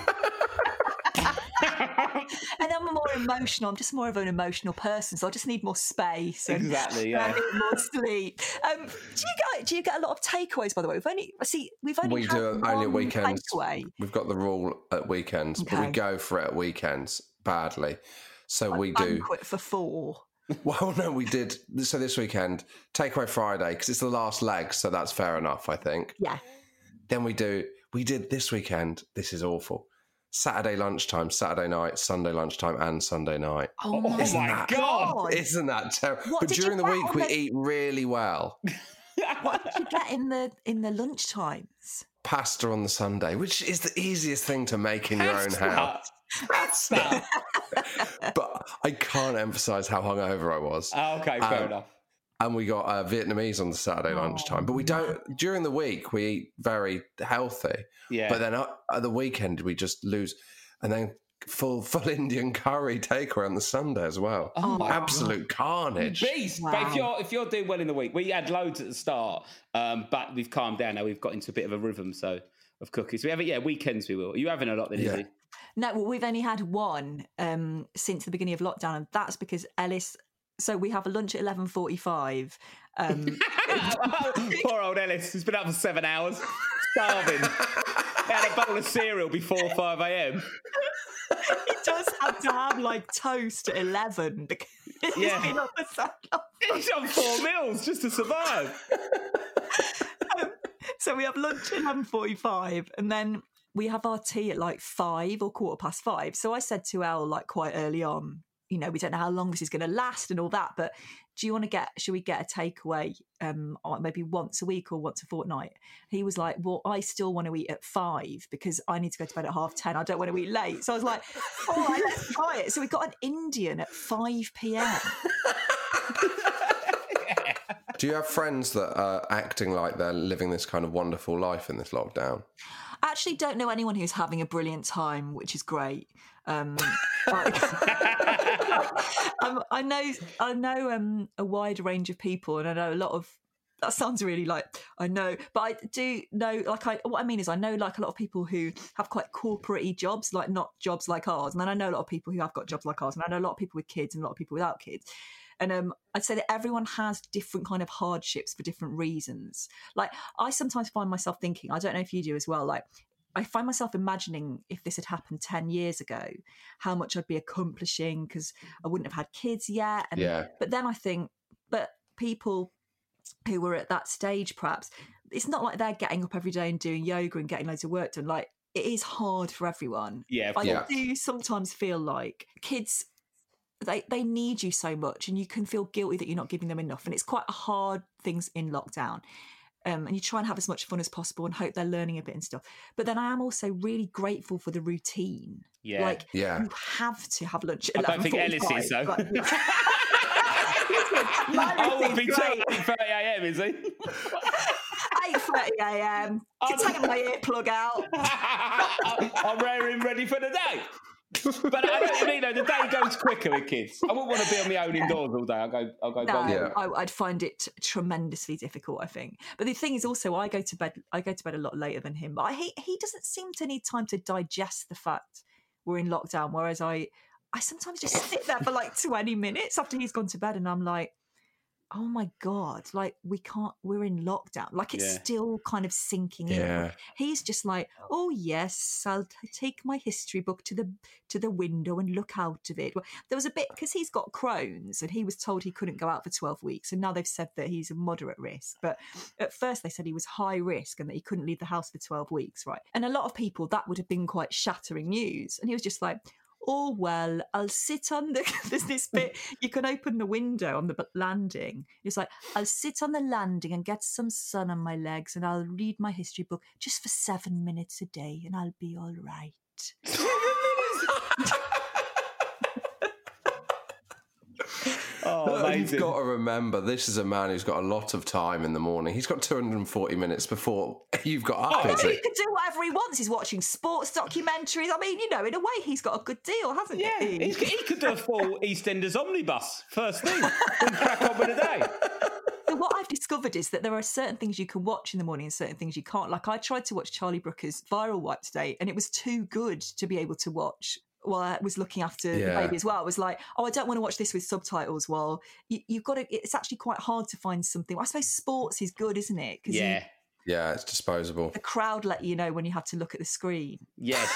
and I'm more emotional. I'm just more of an emotional person, so I just need more space. And, Exactly, yeah. more sleep. Um, do you get do you get a lot of takeaways? By the way, we've only see we've only we had do only at weekends. takeaway. We've got the rule at weekends, but we go for it at weekends badly. So we do. quit for four. Well, no, we did. So this weekend, takeaway Friday because it's the last leg, so that's fair enough, I think. Yeah. Then we do. We did this weekend. This is awful. Saturday lunchtime, Saturday night, Sunday lunchtime, and Sunday night. Oh, Oh my my that- God. Isn't that terrible? What But during the week, on we the- eat really well. What did you get in the in the lunch times? Pasta on the Sunday, which is the easiest thing to make in your own house. Pasta. But I can't emphasize how hungover I was. Oh, okay, fair Um, enough. And we got uh, Vietnamese on the Saturday Oh, lunchtime. But we don't during the week. We eat very healthy, Yeah. but then at, at the weekend we just lose, and then full full Indian curry takeaway on the Sunday as well. Oh my Absolute carnage. Beast. But if you're if you're doing well in the week, we had loads at the start, um, but we've calmed down now. We've got into a bit of a rhythm, so of cookies. We have it. Yeah, weekends we will. Are you having a lot then, Yeah. Isy? No, well, we've only had one um, since the beginning of lockdown, and that's because Elis. So we have a lunch at eleven forty-five. Um, Poor old Elis. He's been up for seven hours, starving. He had a bowl of cereal before five a.m. he does have to have like toast at eleven because he's Yeah. been up for so long. He's on four meals just to survive. So we have lunch at eleven forty-five, and then we have our tea at like five or quarter past five. So I said to Elle like quite early on, you know, we don't know how long this is going to last and all that, but do you want to get? Should we get a takeaway, um, maybe once a week or once a fortnight? He was like, well, I still want to eat at five because I need to go to bed at half ten. I don't want to eat late. So I was like, all right, let's try it. So we got an Indian at five p.m. Do you have friends that are acting like they're living this kind of wonderful life in this lockdown? I actually don't know anyone who's having a brilliant time, which is great. Um, I, um, I know, I know um, a wide range of people, and I know a lot of. That sounds really like I know, but I do know. Like I, what I mean is, I know like a lot of people who have quite corporate jobs, like not jobs like ours, and then I know a lot of people who have got jobs like ours, and I know a lot of people with kids and a lot of people without kids. And um, I'd say that everyone has different kind of hardships for different reasons. Like I sometimes find myself thinking, I don't know if you do as well. Like I find myself imagining if this had happened 10 years ago, how much I'd be accomplishing because I wouldn't have had kids yet. And, Yeah. But then I think, but people who were at that stage, perhaps, it's not like they're getting up every day and doing yoga and getting loads of work done. Like it is hard for everyone. Yeah, of I Yeah. do sometimes feel like kids they they need you so much and you can feel guilty that you're not giving them enough and it's quite a hard things in lockdown um, and you try and have as much fun as possible and hope they're learning a bit and stuff but then i am also really grateful for the routine Yeah. like Yeah. you have to have lunch I at don't think Elis 11:45. is though. Like, My I would be routine's too great. 8 a.m. Is he? 8.30 a.m I'm- taking my earplug out I'm raring ready for the day. But I don't, you mean though. The day goes quicker with kids. I wouldn't want to be on my own indoors all day. I'll go, I'll go, no, yeah. I, I'd find it tremendously difficult. I think, but the thing is also, I go to bed. I go to bed a lot later than him. But I, he he doesn't seem to need time to digest the fact we're in lockdown. Whereas I, I sometimes just sit there for like twenty minutes after he's gone to bed, and I'm like, oh my god, like we can't. We're in lockdown. Like it's Yeah. still kind of sinking in. He's just like, oh. oh yes, I'll t- take my history book to the to the window and look out of it. Well, there was a bit because he's got Crohn's and he was told he couldn't go out for twelve weeks, and now they've said that he's a moderate risk. But at first they said he was high risk and that he couldn't leave the house for twelve weeks, right? And a lot of people that would have been quite shattering news, and he was just like. Oh well, I'll sit on the. There's this bit you can open the window on the landing. It's like I'll sit on the landing and get some sun on my legs, and I'll read my history book just for seven minutes a day, and I'll be all right. Oh, You've got to remember, this is a man who's got a lot of time in the morning. He's got 240 minutes before you've got up, Oh, is he he? can do whatever he wants. He's watching sports documentaries. I mean, you know, in a way, he's got a good deal, hasn't Yeah, he? he, he could do a full EastEnders omnibus first thing and crack on with the day. So what I've discovered is that there are certain things you can watch in the morning and certain things you can't. Like I tried to watch Charlie Brooker's Viral Wipe today, and it was too good to be able to watch while I was looking after the baby as well. I was like, oh, I don't want to watch this with subtitles. Well, you, you've got to. It's actually quite hard to find something. I suppose sports is good, isn't it? Because Yeah. Yeah, it's disposable. the crowd let you know when you have to look at the screen. Yes.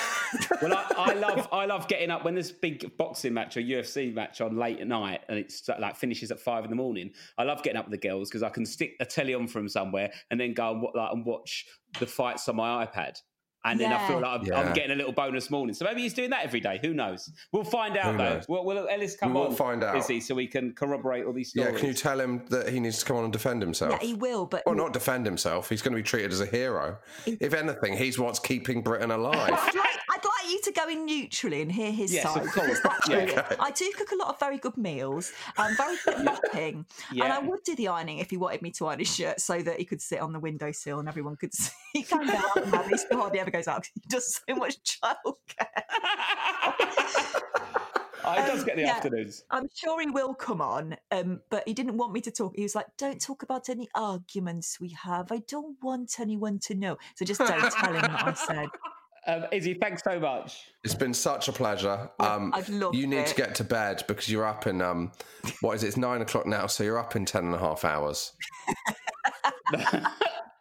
well, I, I love I love getting up when there's a big boxing match or UFC match on late at night and it's like finishes at five in the morning. I love getting up with the girls because I can stick a telly on from somewhere and then go and, wa- like, and watch the fights on my iPad. And then I feel like I'm, Yeah. I'm getting a little bonus morning. So maybe he's doing that every day. Who knows? We'll find out Who though. knows? Will, will Elis come We will on? find out. Is he so we can corroborate all these stories? Yeah, can you tell him that he needs to come on and defend himself? Yeah, he will, but Well, not defend himself. He's going to be treated as a hero. If anything, he's what's keeping Britain alive. I'd like, you to go in neutrally and hear his Yes, of side. course. because actually, I do cook a lot of very good meals, um, very good mopping, and I would do the ironing if he wanted me to iron his shirt so that he could sit on the windowsill and everyone could see. He can go out and have, he still hardly ever goes out 'cause he does so much childcare. Oh, he does get the Yeah. afternoons. I'm sure he will come on, um, but he didn't want me to talk. He was like, "Don't talk about any arguments we have. I don't want anyone to know." So just don't tell him that I said. Um, Isy, thanks so much. It's been such a pleasure. Um, I've loved you need to get to bed because you're up in um, what is it? It's nine o'clock now, so you're up in ten and a half hours.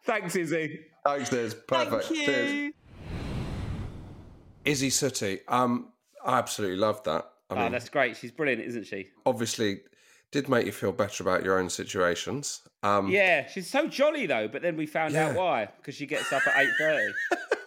thanks, Isy. Thanks, Liz. Perfect. Thank you. Cheers. Isy Suttie. Um, I absolutely loved that. I oh, that's great. She's brilliant, isn't she? obviously, did make you feel better about your own situations. Um, Yeah, she's so jolly though. But then we found out why because she gets up at eight thirty.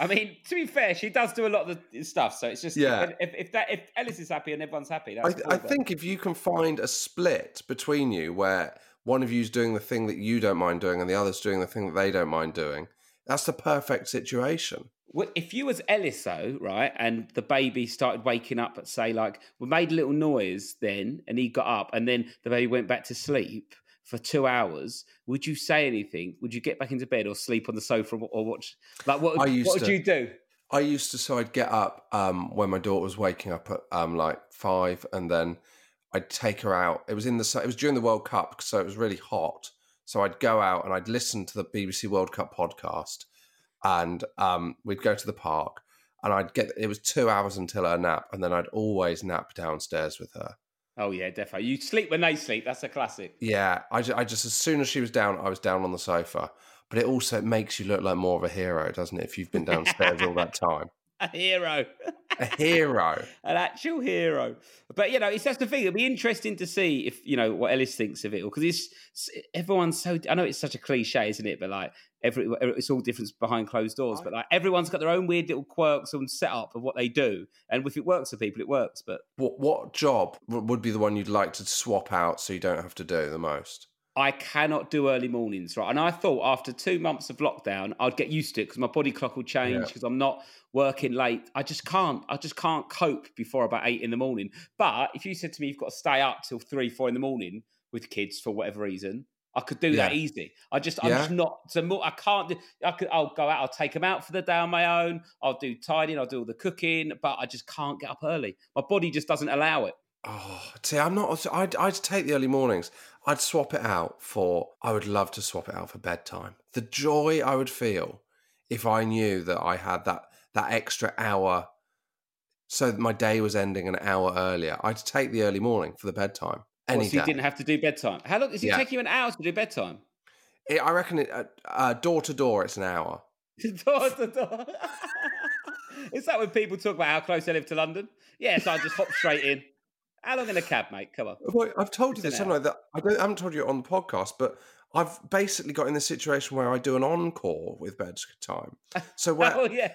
I mean, to be fair, she does do a lot of the stuff. So it's just Yeah. If, if that if Elis is happy and everyone's happy, I, cool, I think if you can find a split between you where one of you's doing the thing that you don't mind doing and the other's doing the thing that they don't mind doing, that's the perfect situation. Well, if you was Elis though, right, and the baby started waking up at say like we made a little noise then, and he got up, and then the baby went back to sleep for two hours, would you say anything? Would you get back into bed or sleep on the sofa or, watch? Like what? What would you do? I used to so I'd get up um, when my daughter was waking up at um, like five, and then I'd take her out. It was in the it was during the World Cup, so it was really hot. So I'd go out and I'd listen to the BBC World Cup podcast, and um, we'd go to the park, and I'd get it was two hours until her nap, and then I'd always nap downstairs with her. Oh yeah, definitely. You sleep when they sleep. That's a classic. Yeah, I just, I just as soon as she was down, I was down on the sofa. But it also makes you look like more of a hero, doesn't it? If you've been downstairs all that time, A hero. A hero. an actual hero. But you know, it's that's the thing. It'll be interesting to see if you know what Elis thinks of it, because it's everyone's so. I know it's such a cliche, isn't it? But like every, it's all different behind closed doors. But like everyone's got their own weird little quirks and setup of what they do, and if it works for people, it works. But What what job would be the one you'd like to swap out so you don't have to do the most? I cannot do early mornings, right? And I thought after two months of lockdown, I'd get used to it because my body clock will change Yeah. because I'm not working late. I just can't. I just can't cope before about eight in the morning. But if you said to me you've got to stay up till three, four in the morning with kids for whatever reason, I could do that easy. I just, I'm Yeah. just not. So more, I can't do. I could. I'll go out. I'll take them out for the day on my own. I'll do tidying. I'll do all the cooking. But I just can't get up early. My body just doesn't allow it. Oh, see, I'm not. I'd, I'd take the early mornings. I'd swap it out for. I would love to swap it out for bedtime. The joy I would feel if I knew that I had that that extra hour, so that my day was ending an hour earlier. I'd take the early morning for the bedtime any What, so you didn't have to do bedtime. How long? Does it Yeah. take you an hour to do bedtime? It- I reckon it uh, uh, door to door. It's an hour. door to door. Is that when people talk about how close they live to London? Yes, I just hop straight in. How long in a cab, mate? Come on. Well, I've told you It's this, an haven't I? That I, don't, I haven't told you on the podcast, but I've basically got in the situation where I do an encore with bedtime. So where, Oh yeah.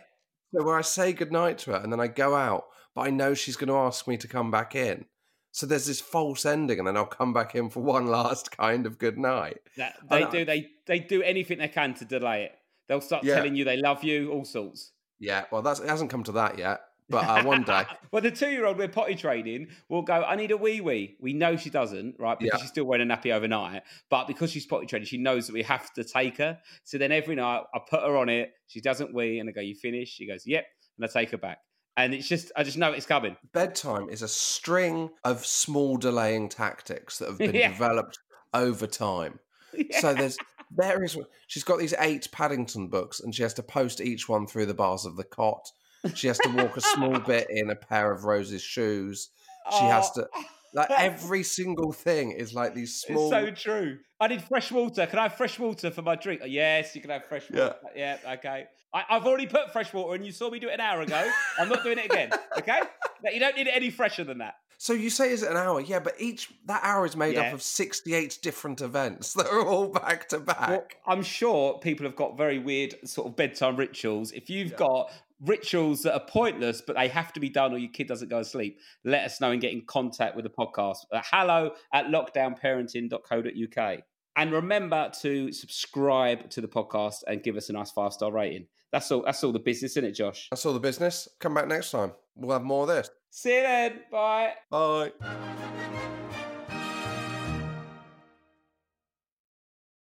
so where I say goodnight to her and then I go out, but I know she's going to ask me to come back in. So there's this false ending, and then I'll come back in for one last kind of good night. That, they know. do. They they do anything they can to delay it. They'll start Yeah. telling you they love you, all sorts. Yeah, well, that's it hasn't come to that yet, but uh, one day. well, the two-year-old we're potty training will go. I need a wee wee. We know she doesn't, right? Because Yeah. she's still wearing a nappy overnight. But because she's potty training, she knows that we have to take her. So then every night I put her on it. She doesn't wee, and I go, "You finished?" She goes, "Yep," and I take her back. And it's just, I just know it's coming. bedtime is a string of small delaying tactics that have been Yeah. developed over time. So there's there is she's got these eight Paddington books and she has to post each one through the bars of the cot. She has to walk a small bit in a pair of Rose's shoes. She has Oh. to like every single thing is like these small. It's so true. I need fresh water. Can I have fresh water for my drink? Oh, yes, you can have fresh Yeah. water. Yeah, okay. I, I've already put fresh water and you saw me do it an hour ago. I'm not doing it again. Okay? But you don't need it any fresher than that. So you say is it an hour? Yeah, but each that hour is made Yeah. up of sixty-eight different events that are all back to back. Well, I'm sure people have got very weird sort of bedtime rituals. If you've got rituals that are pointless, but they have to be done or your kid doesn't go to sleep, let us know and get in contact with the podcast at hello at lockdownparenting.co.uk. And remember to subscribe to the podcast and give us a nice five star rating. That's all. That's all the business, isn't it, Josh? That's all the business. Come back next time. We'll have more of this. See you then. Bye. Bye.